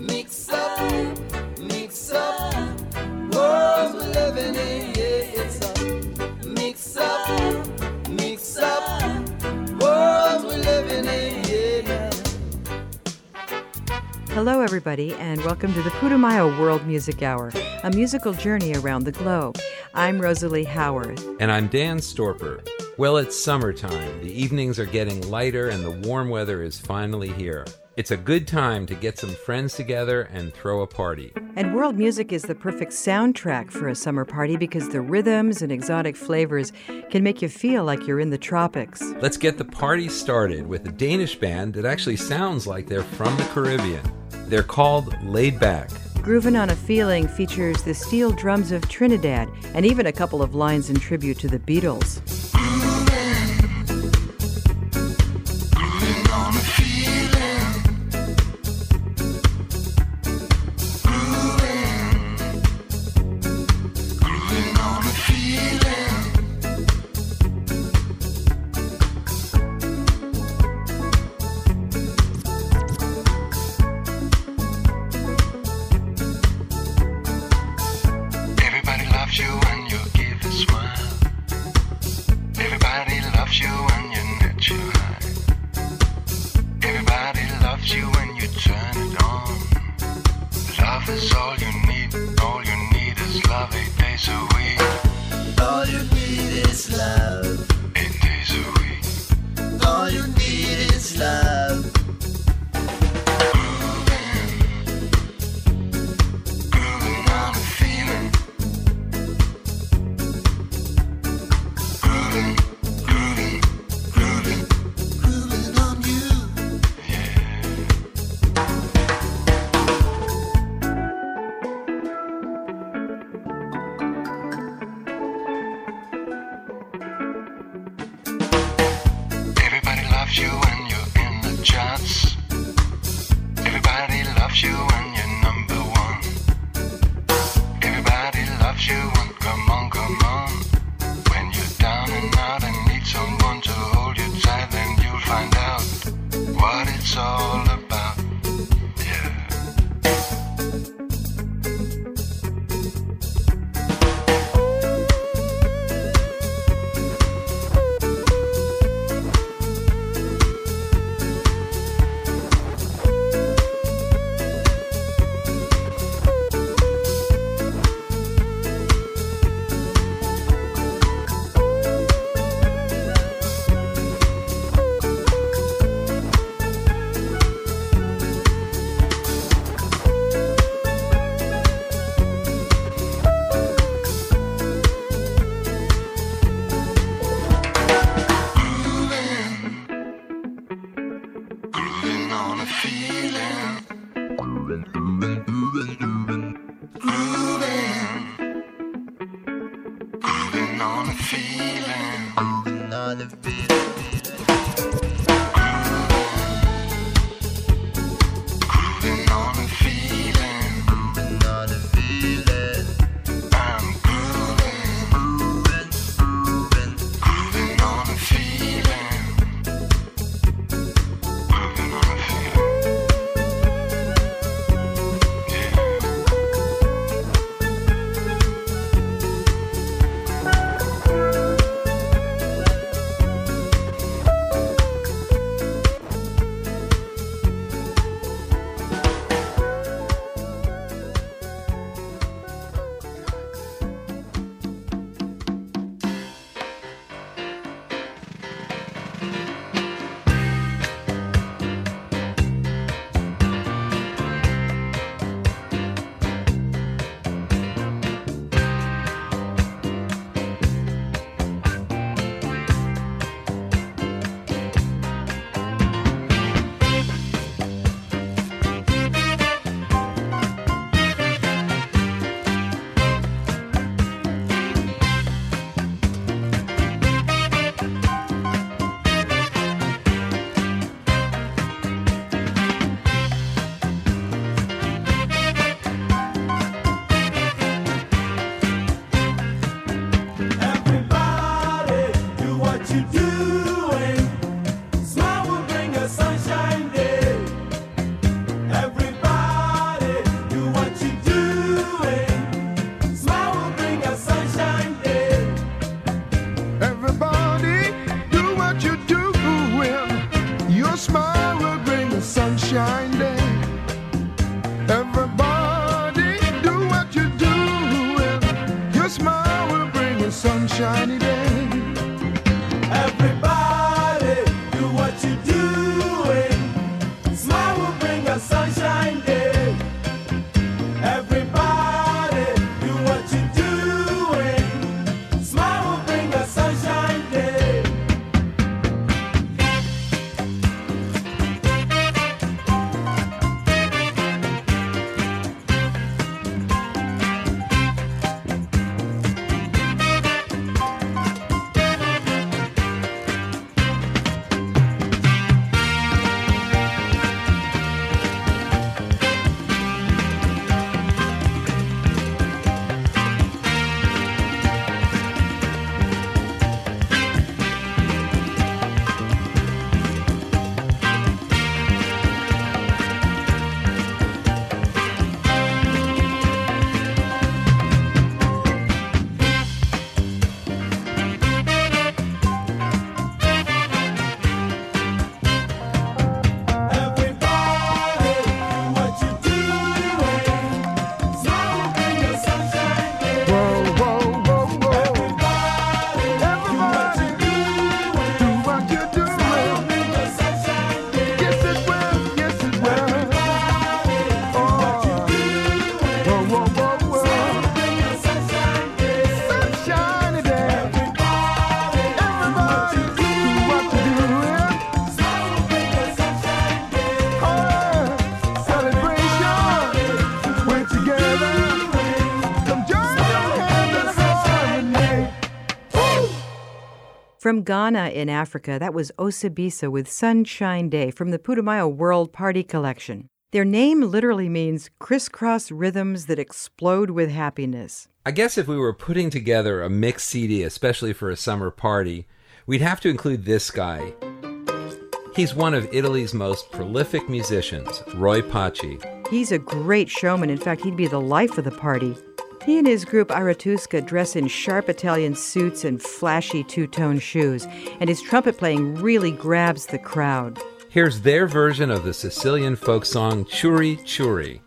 Mix up, mix up, world we're living in, yeah, it's a mix up, mix up, world we're living in, yeah. Hello, everybody, and welcome to the Putumayo World Music Hour, a musical journey around the globe. I'm Rosalie Howarth. And I'm Dan Storper. Well, it's summertime. The evenings are getting lighter and the warm weather is finally here. It's a good time to get some friends together and throw a party. And world music is the perfect soundtrack for a summer party because the rhythms and exotic flavors can make you feel like you're in the tropics. Let's get the party started with a Danish band that actually sounds like they're from the Caribbean. They're called Laid Back. Groovin' on a Feeling features the steel drums of Trinidad and even a couple of lines in tribute to the Beatles. Grooving, grooving, From Ghana in Africa, that was Osibisa with Sunshine Day from the Putumayo World Party Collection. Their name literally means crisscross rhythms that explode with happiness. I guess if we were putting together a mix CD, especially for a summer party, we'd have to include this guy. He's one of Italy's most prolific musicians, Roy Paci. He's a great showman. In fact, he'd be the life of the party. He and his group Aretuska dress in sharp Italian suits and flashy two tone shoes, and his trumpet playing really grabs the crowd. Here's their version of the Sicilian folk song Ciuri Ciuri.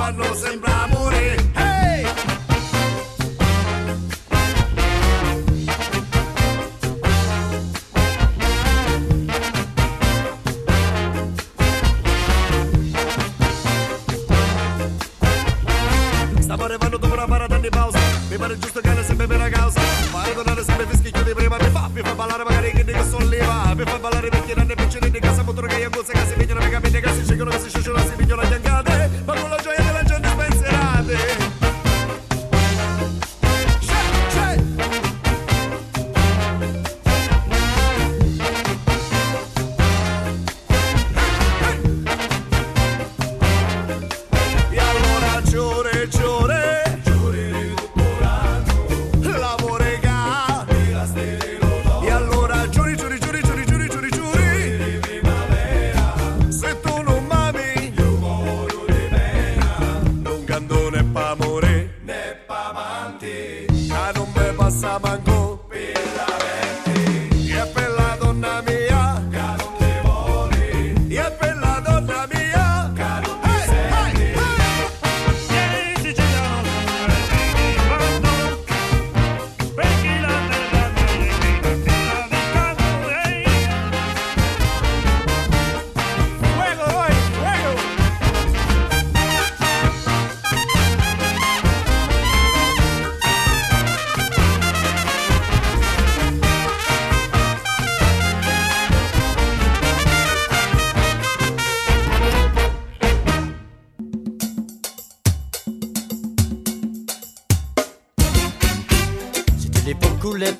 para no sembrar.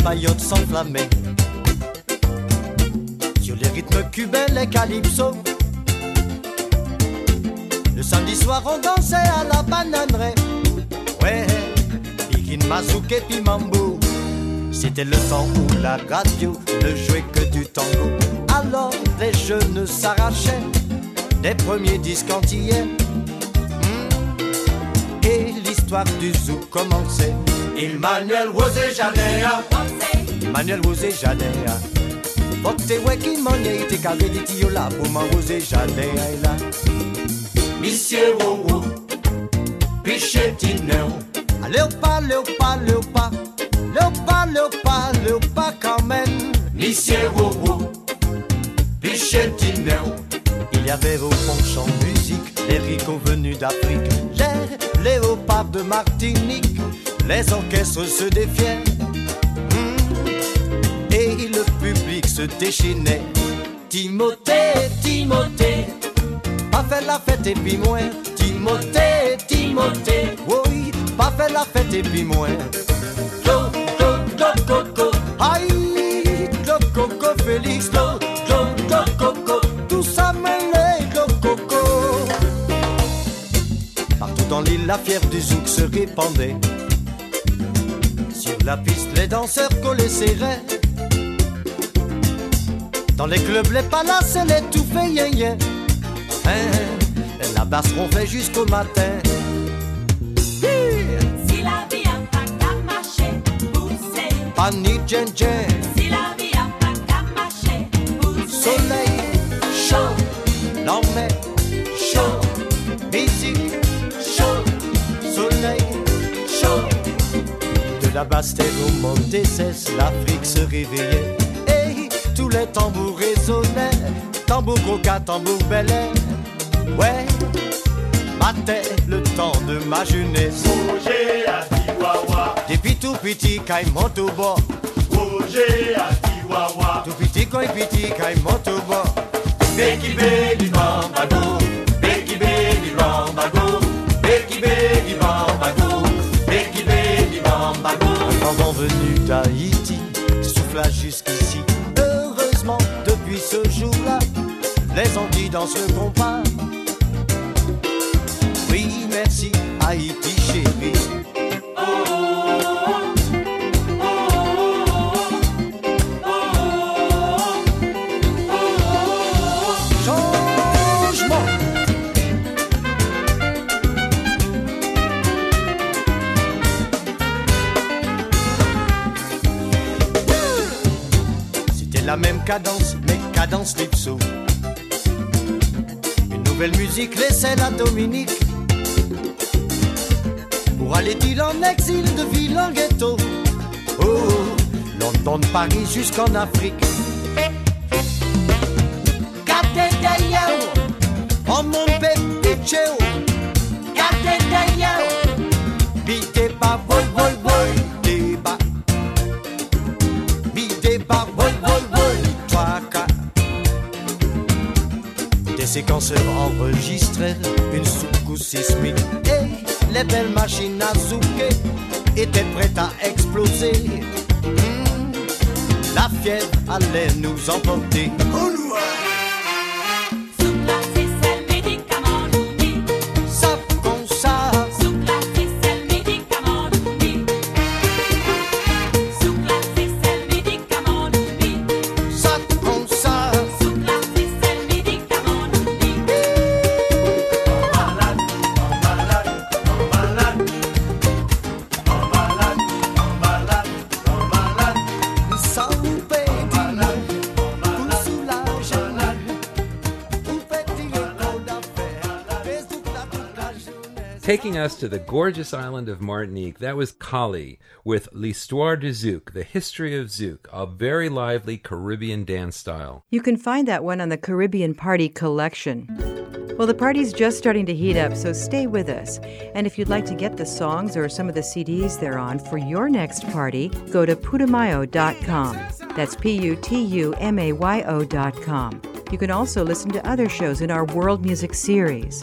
Paillotes s'enflammaient. Sur les rythmes cubains, les calypso. Le samedi soir, on dansait à la bananerie. Ouais, Bigin Mazouk et puis Mambo. C'était le temps où la radio ne jouait que du tango. Alors les jeunes s'arrachaient des premiers disques entiers. Et l'histoire du zoo commençait. Il Manuel José Janea Manuel José Janea Vote weki manye ite kagedi tiyo la Poma José Janea ila Monsieur Wowo Pichettineo Léopa, Léopa, Léopa Léopa, Léopa, Léopa quand même. Monsieur Wowo Pichettineo Il y avait au fond chant musique Les ricots venus d'Afrique. J'ai Léopard de Martinique les orchestres se défiaient. Hmm. Et le public se déchaînait. Timothée, Timothée, pas fait la fête et puis moins. Timothée, Timothée, oui, pas fait la fête et puis moins. Do, do, do, coco, aïe, do, coco, Félix, do, do, do, coco, tout ça. Partout dans l'île, la fièvre du zouk se répandait. La piste, les danseurs collaient serrés. Dans les clubs, les palaces et les tout fait yen yen. Hein, la basse ronflait jusqu'au matin. Si la vie a pas qu'à marcher, pousser. Pani djen djen, Si la vie a pas qu'à marcher, pousser. soleil, chaud, l'armée, Au monte cesse, l'Afrique se réveillait. Et tous les tambours résonnaient, tambour coca, tambour bel air. Ouais, matait le temps de ma jeunesse. Roger a Chihuahua, Depuis tout petit, quand monte au bord. Roger Chihuahua. Tout petit, quand petit, quand monte au bord. Beki beki bambago, venu d'Haïti souffla jusqu'ici. Heureusement, depuis ce jour-là, les Antilles dansent le compas. Oui, merci, Haïti cadence, mais cadence lipso. Une nouvelle musique laissait la Dominique. Pour aller-il en exil de ville en ghetto. Oh, London, de Paris jusqu'en Afrique. Catedayao, oh mon pépicheo. Catedayao, bite pas vol vol Des séquenceurs enregistrèrent une soucoupe sismique et les belles machines à zouker étaient prêtes à exploser. Hmm, La fièvre allait nous emporter. Us to the gorgeous island of Martinique, that was Kali with L'Histoire de Zouk, the history of Zouk, a very lively Caribbean dance style. You can find that one on the Caribbean Party collection. Well, the party's just starting to heat up, so stay with us. And if you'd like to get the songs or some of the CDs they're on for your next party, go to putumayo.com. That's P U T U M A Y O.com. You can also listen to other shows in our World Music series.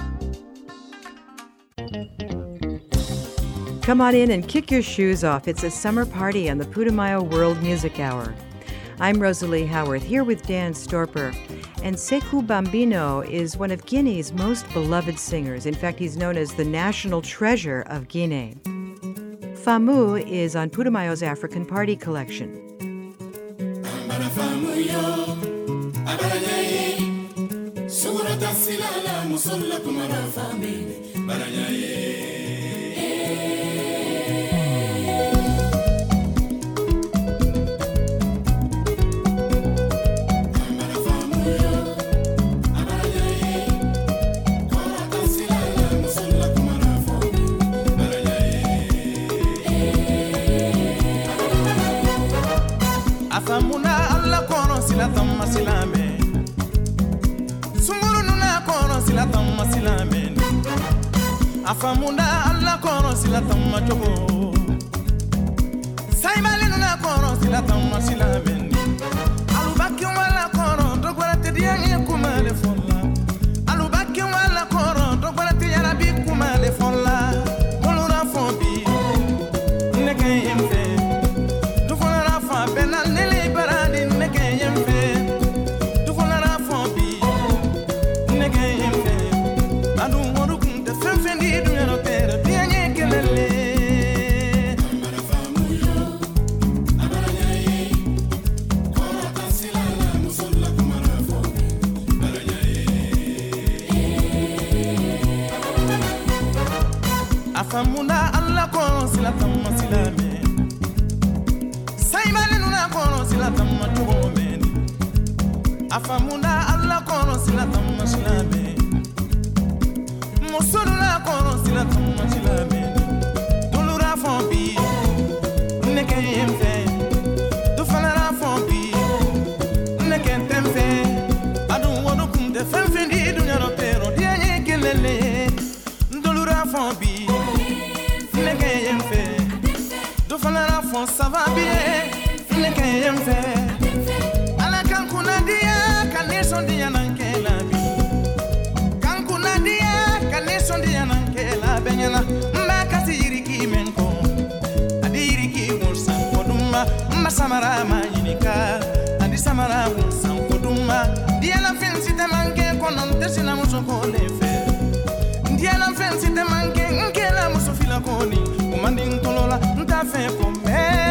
Come on in and kick your shoes off. It's a summer party on the Putumayo World Music Hour. I'm Rosalie Howarth here with Dan Storper. And Sekou Bambino is one of Guinea's most beloved singers. In fact, he's known as the national treasure of Guinea. Famou is on Putumayo's African Party collection. Afamuna alla kɔnɔ sila tamma cogo saimali nuna kɔnɔ sila tamma silamɛ alubaki muso nuna kɔnɔ sila tamma silamɛ dolura fɔ bi nɛgɛ ye n fɛ du fanara fɔ bi nɛgɛ tɛ n fɛ a dun wadu kun tɛ fɛn fɛn di dunyɔrɔ tɛrɔ diɲɛ ye kelele. Dolura fɔ bi nɛgɛ ye n fɛ dɔ fana y'a fɔ sava bi ye nɛgɛ ye n fɛ ala kan kunnadiya ka nisɔndiya na la bɛɛ ɲɛna n b'a kasi yiriki mɛn kɔ yiriki kun san ko dumma n ma samara san ko ko le fɛ Ndiala fɛn si tɛ man kɛ n muso fila kɔni o man di n tɔlɔ la n t'a fɛ ko mɛn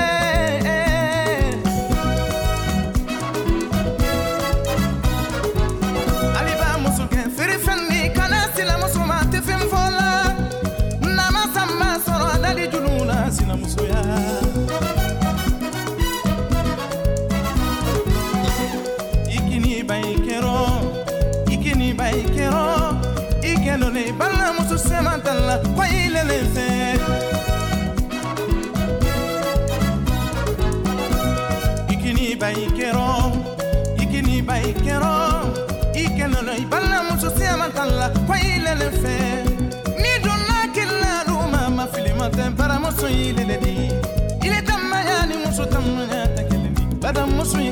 baramuso i lele di ile tamaya ni muso tamaya ta kelen di badamuso i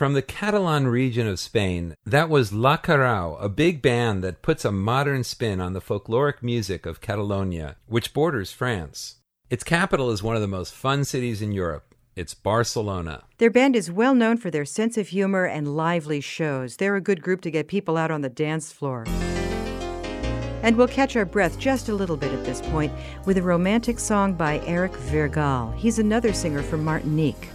From the Catalan region of Spain, that was La Carrau, a big band that puts a modern spin on the folkloric music of Catalonia, which borders France. Its capital is one of the most fun cities in Europe. It's Barcelona. Their band is well known for their sense of humor and lively shows. They're a good group to get people out on the dance floor. And we'll catch our breath just a little bit at this point with a romantic song by Eric Virgal. He's another singer from Martinique.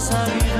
Si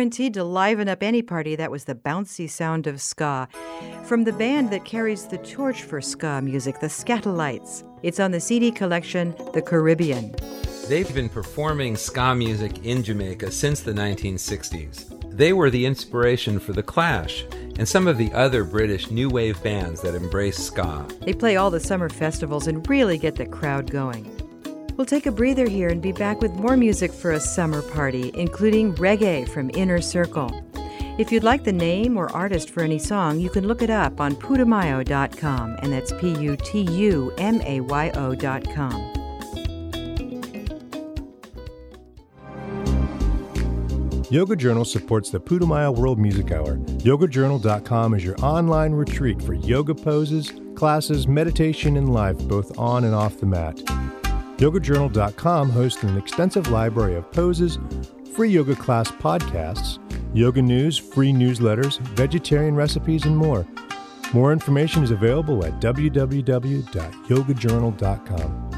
Guaranteed to liven up any party, that was the bouncy sound of ska. From the band that carries the torch for ska music, the Skatalites. It's on the CD collection, The Caribbean. They've been performing ska music in Jamaica since the 1960s. They were the inspiration for The Clash and some of the other British new wave bands that embrace ska. They play all the summer festivals and really get the crowd going. We'll take a breather here and be back with more music for a summer party, including reggae from Inner Circle. If you'd like the name or artist for any song, you can look it up on putumayo.com, and that's P U T U M A Y O.com. Yoga Journal supports the Putumayo World Music Hour. YogaJournal.com is your online retreat for yoga poses, classes, meditation, and life, both on and off the mat. YogaJournal.com hosts an extensive library of poses, free yoga class podcasts, yoga news, free newsletters, vegetarian recipes, and more. More information is available at www.yogajournal.com.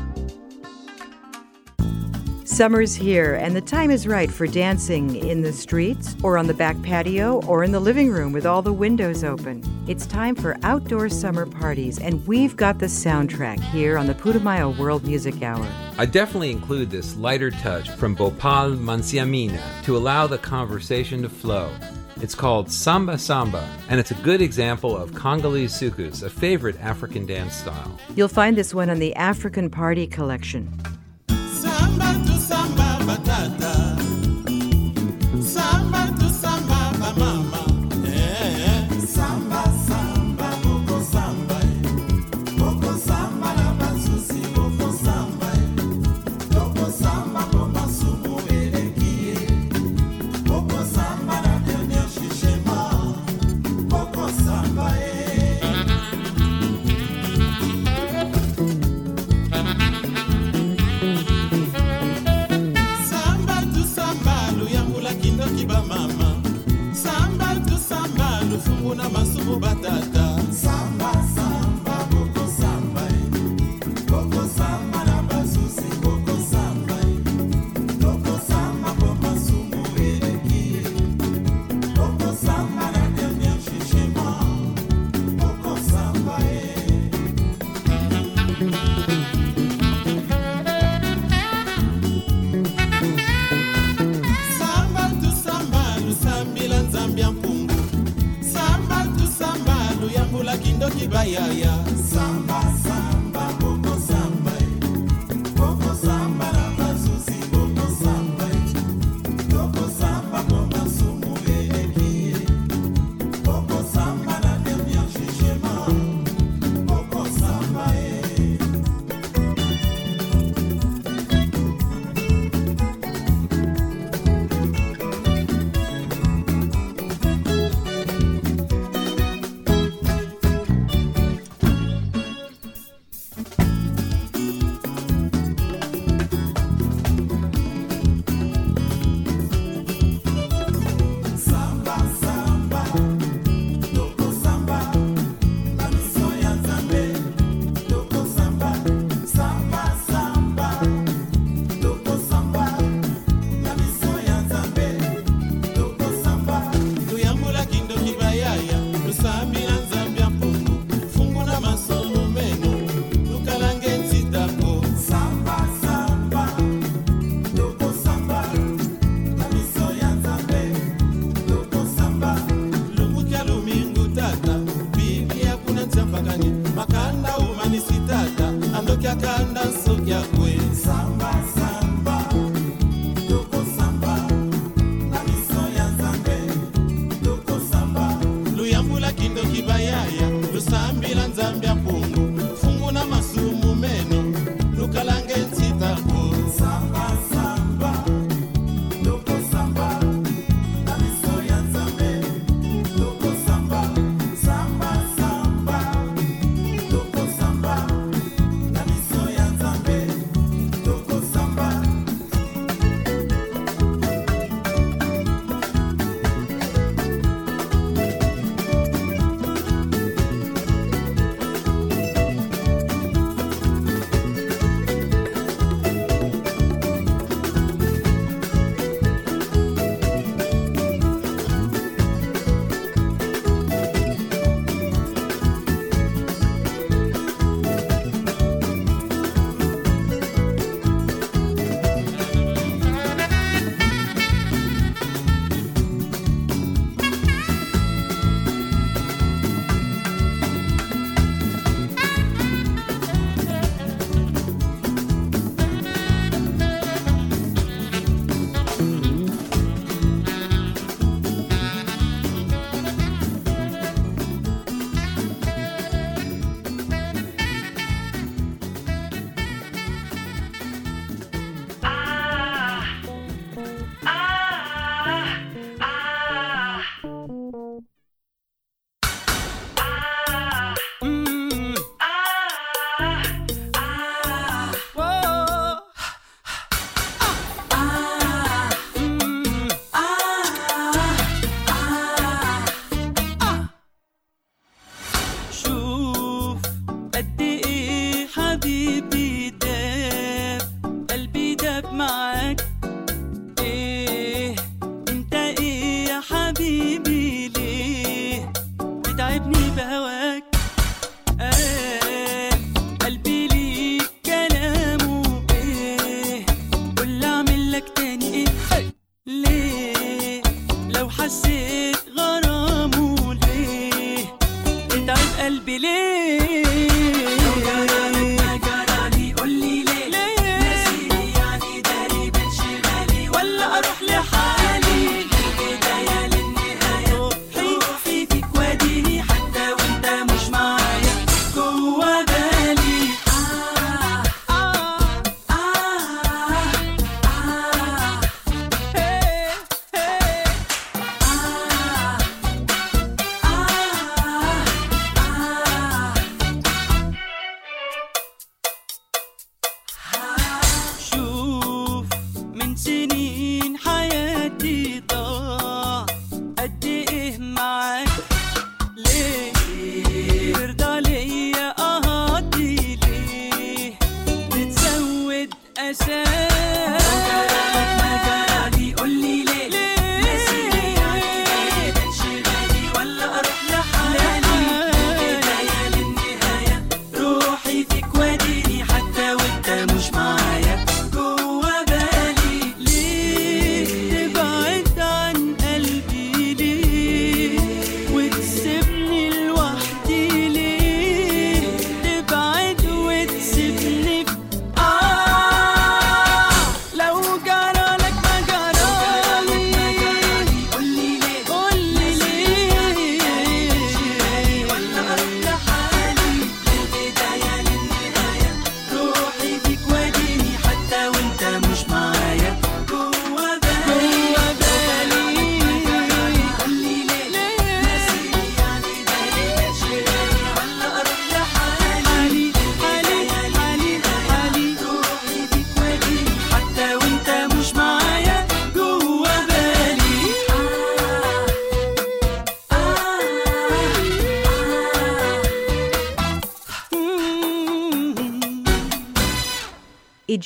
Summer's here, and the time is right for dancing in the streets, or on the back patio, or in the living room with all the windows open. It's time for outdoor summer parties, and we've got the soundtrack here on the Putumayo World Music Hour. I definitely include this lighter touch from BoPol Mansiamina to allow the conversation to flow. It's called Samba Samba, and it's a good example of Congolese soukous, a favorite African dance style. You'll find this one on the African Party Collection. Samba to samba batata.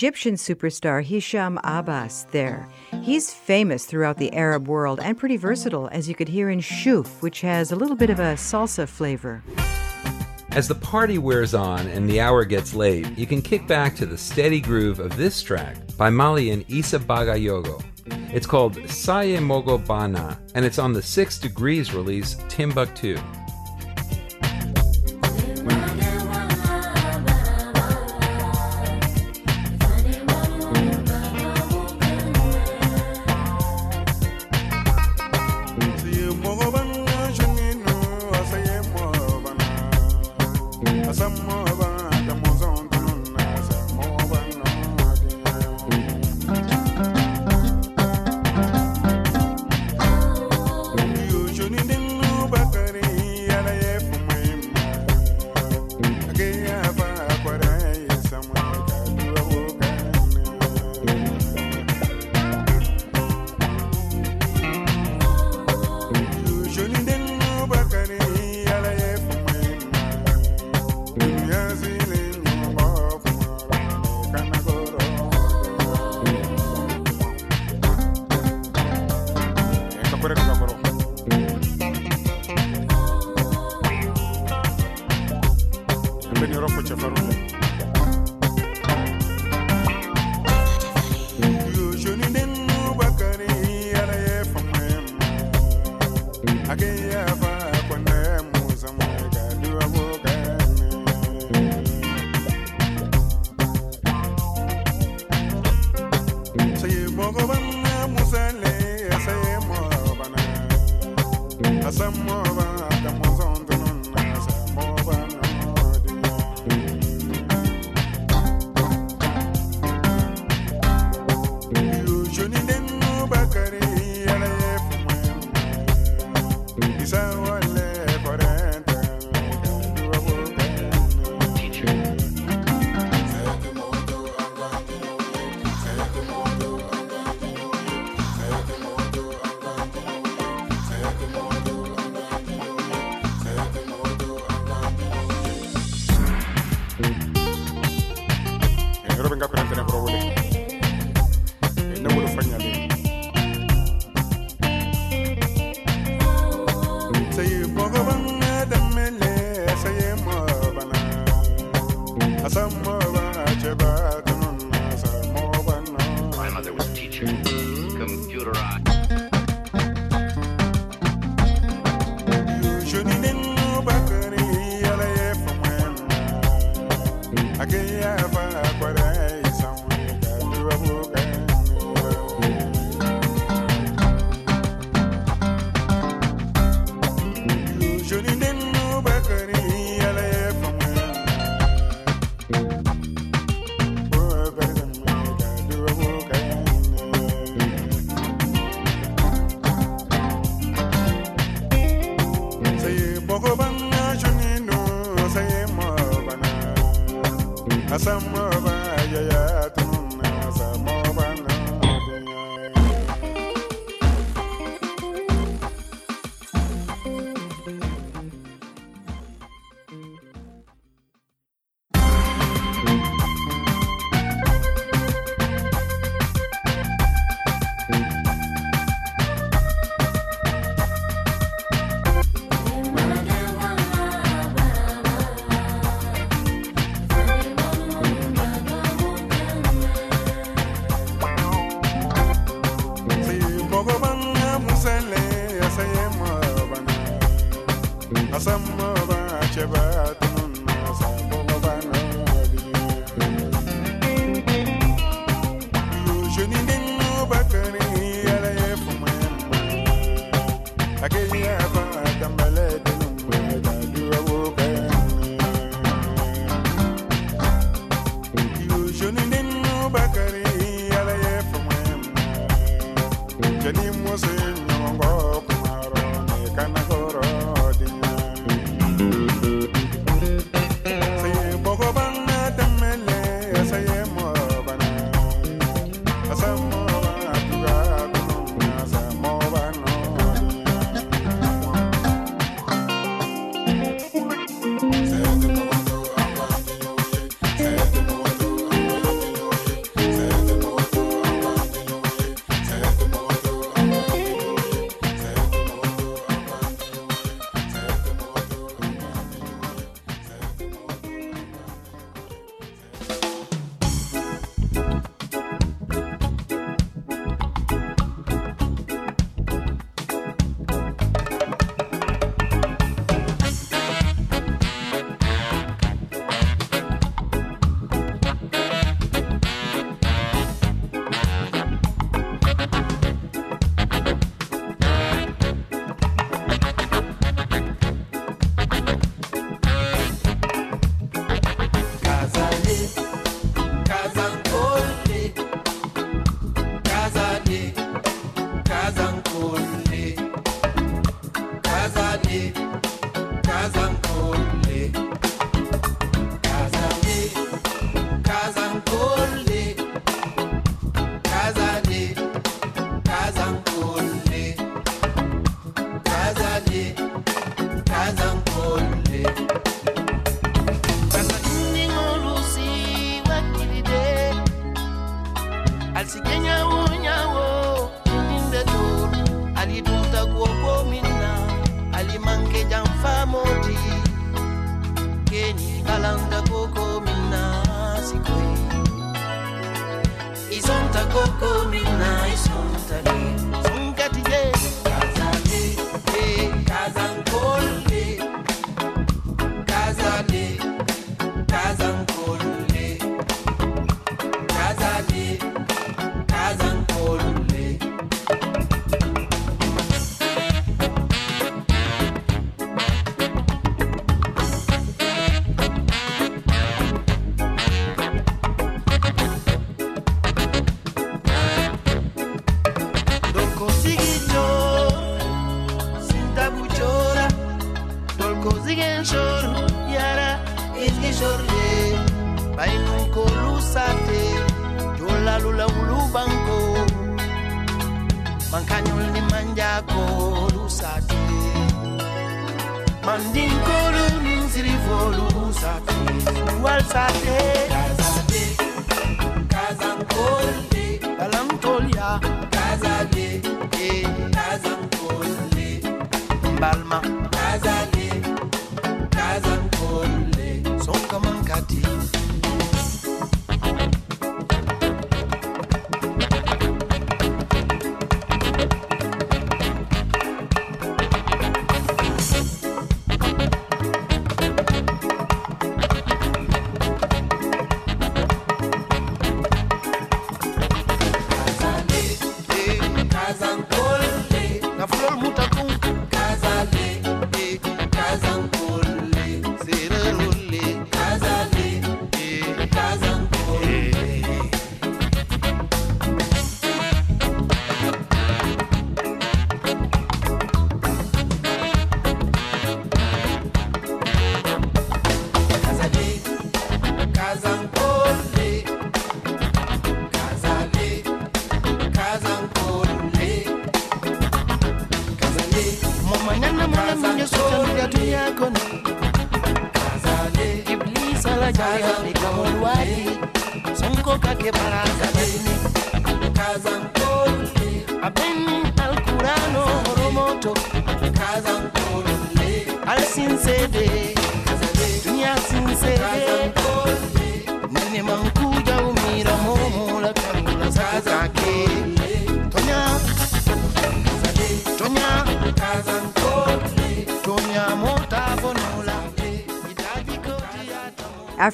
Egyptian superstar Hisham Abbas there. He's famous throughout the Arab world and pretty versatile, as you could hear in Shouf, which has a little bit of a salsa flavor. As the party wears on and the hour gets late, you can kick back to the steady groove of this track by Mali and Issa Bagayogo. It's called Saye Mogo Bana, and it's on the Six Degrees release Timbuktu. He's our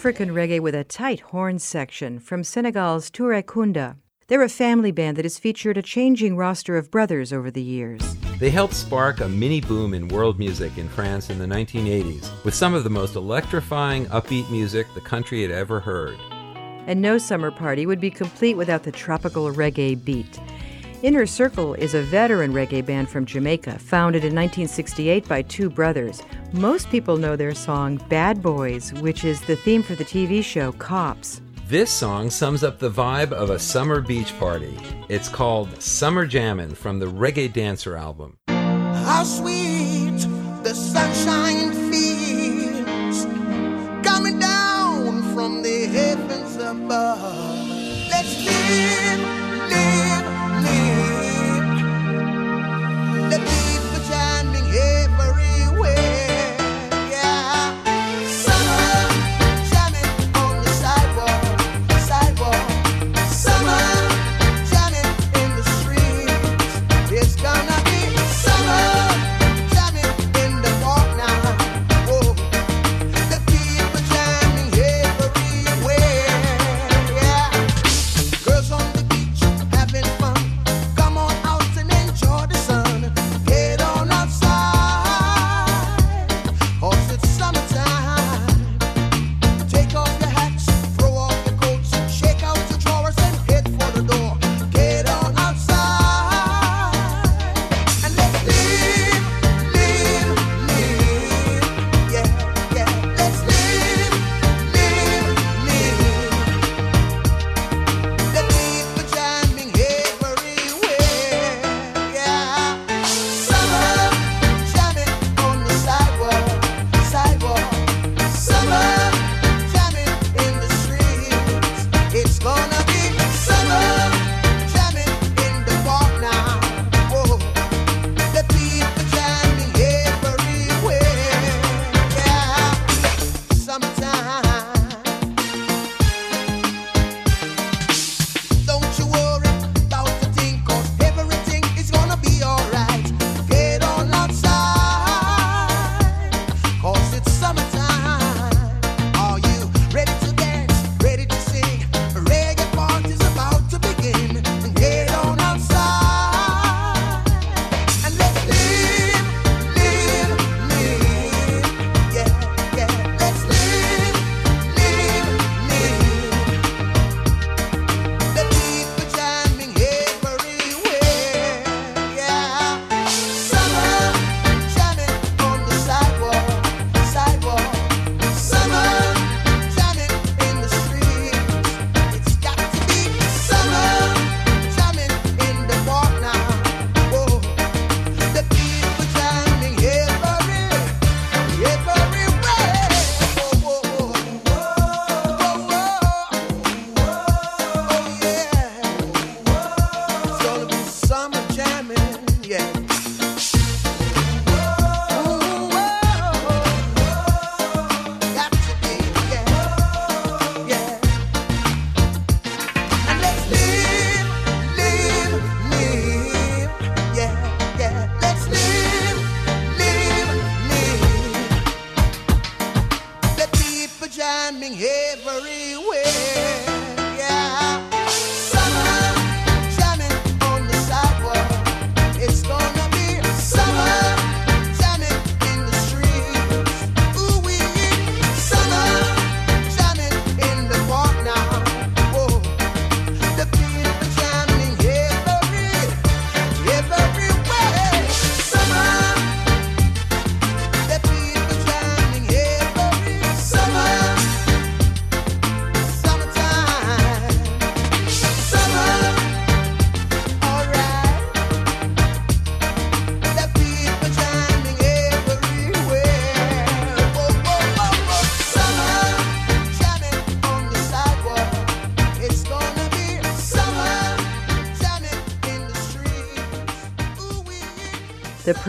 African reggae with a tight horn section from Senegal's Touré Kunda. They're a family band that has featured a changing roster of brothers over the years. They helped spark a mini boom in world music in France in the 1980s with some of the most electrifying, upbeat music the country had ever heard. And no summer party would be complete without the tropical reggae beat. Inner Circle is a veteran reggae band from Jamaica, founded in 1968 by two brothers. Most people know their song Bad Boys, which is the theme for the TV show Cops. This song sums up the vibe of a summer beach party. It's called Summer Jammin' from the Reggae Dancer album. How sweet the sunshine feels coming down from the heavens above. Let's live, live, live.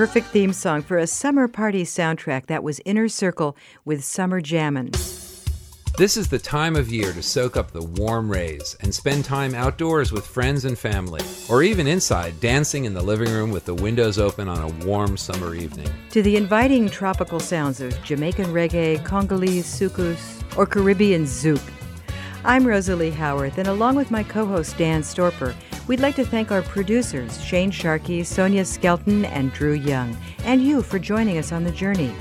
Perfect theme song for a summer party soundtrack that was Inner Circle with Summer Jammin'. This is the time of year to soak up the warm rays and spend time outdoors with friends and family, or even inside dancing in the living room with the windows open on a warm summer evening. To the inviting tropical sounds of Jamaican reggae, Congolese soukous, or Caribbean zouk. I'm Rosalie Howarth, and along with my co host Dan Storper, we'd like to thank our producers, Shane Sharkey, Sonia Skelton, and Drew Young, and you for joining us on the journey.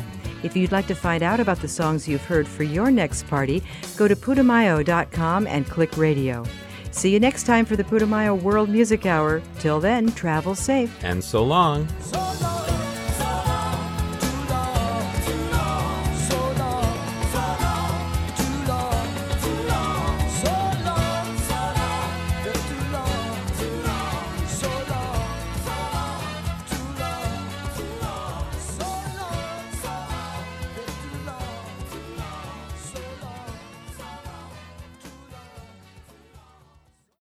If you'd like to find out about the songs you've heard for your next party, go to putumayo.com and click radio. See you next time for the Putumayo World Music Hour. Till then, travel safe. And so long. So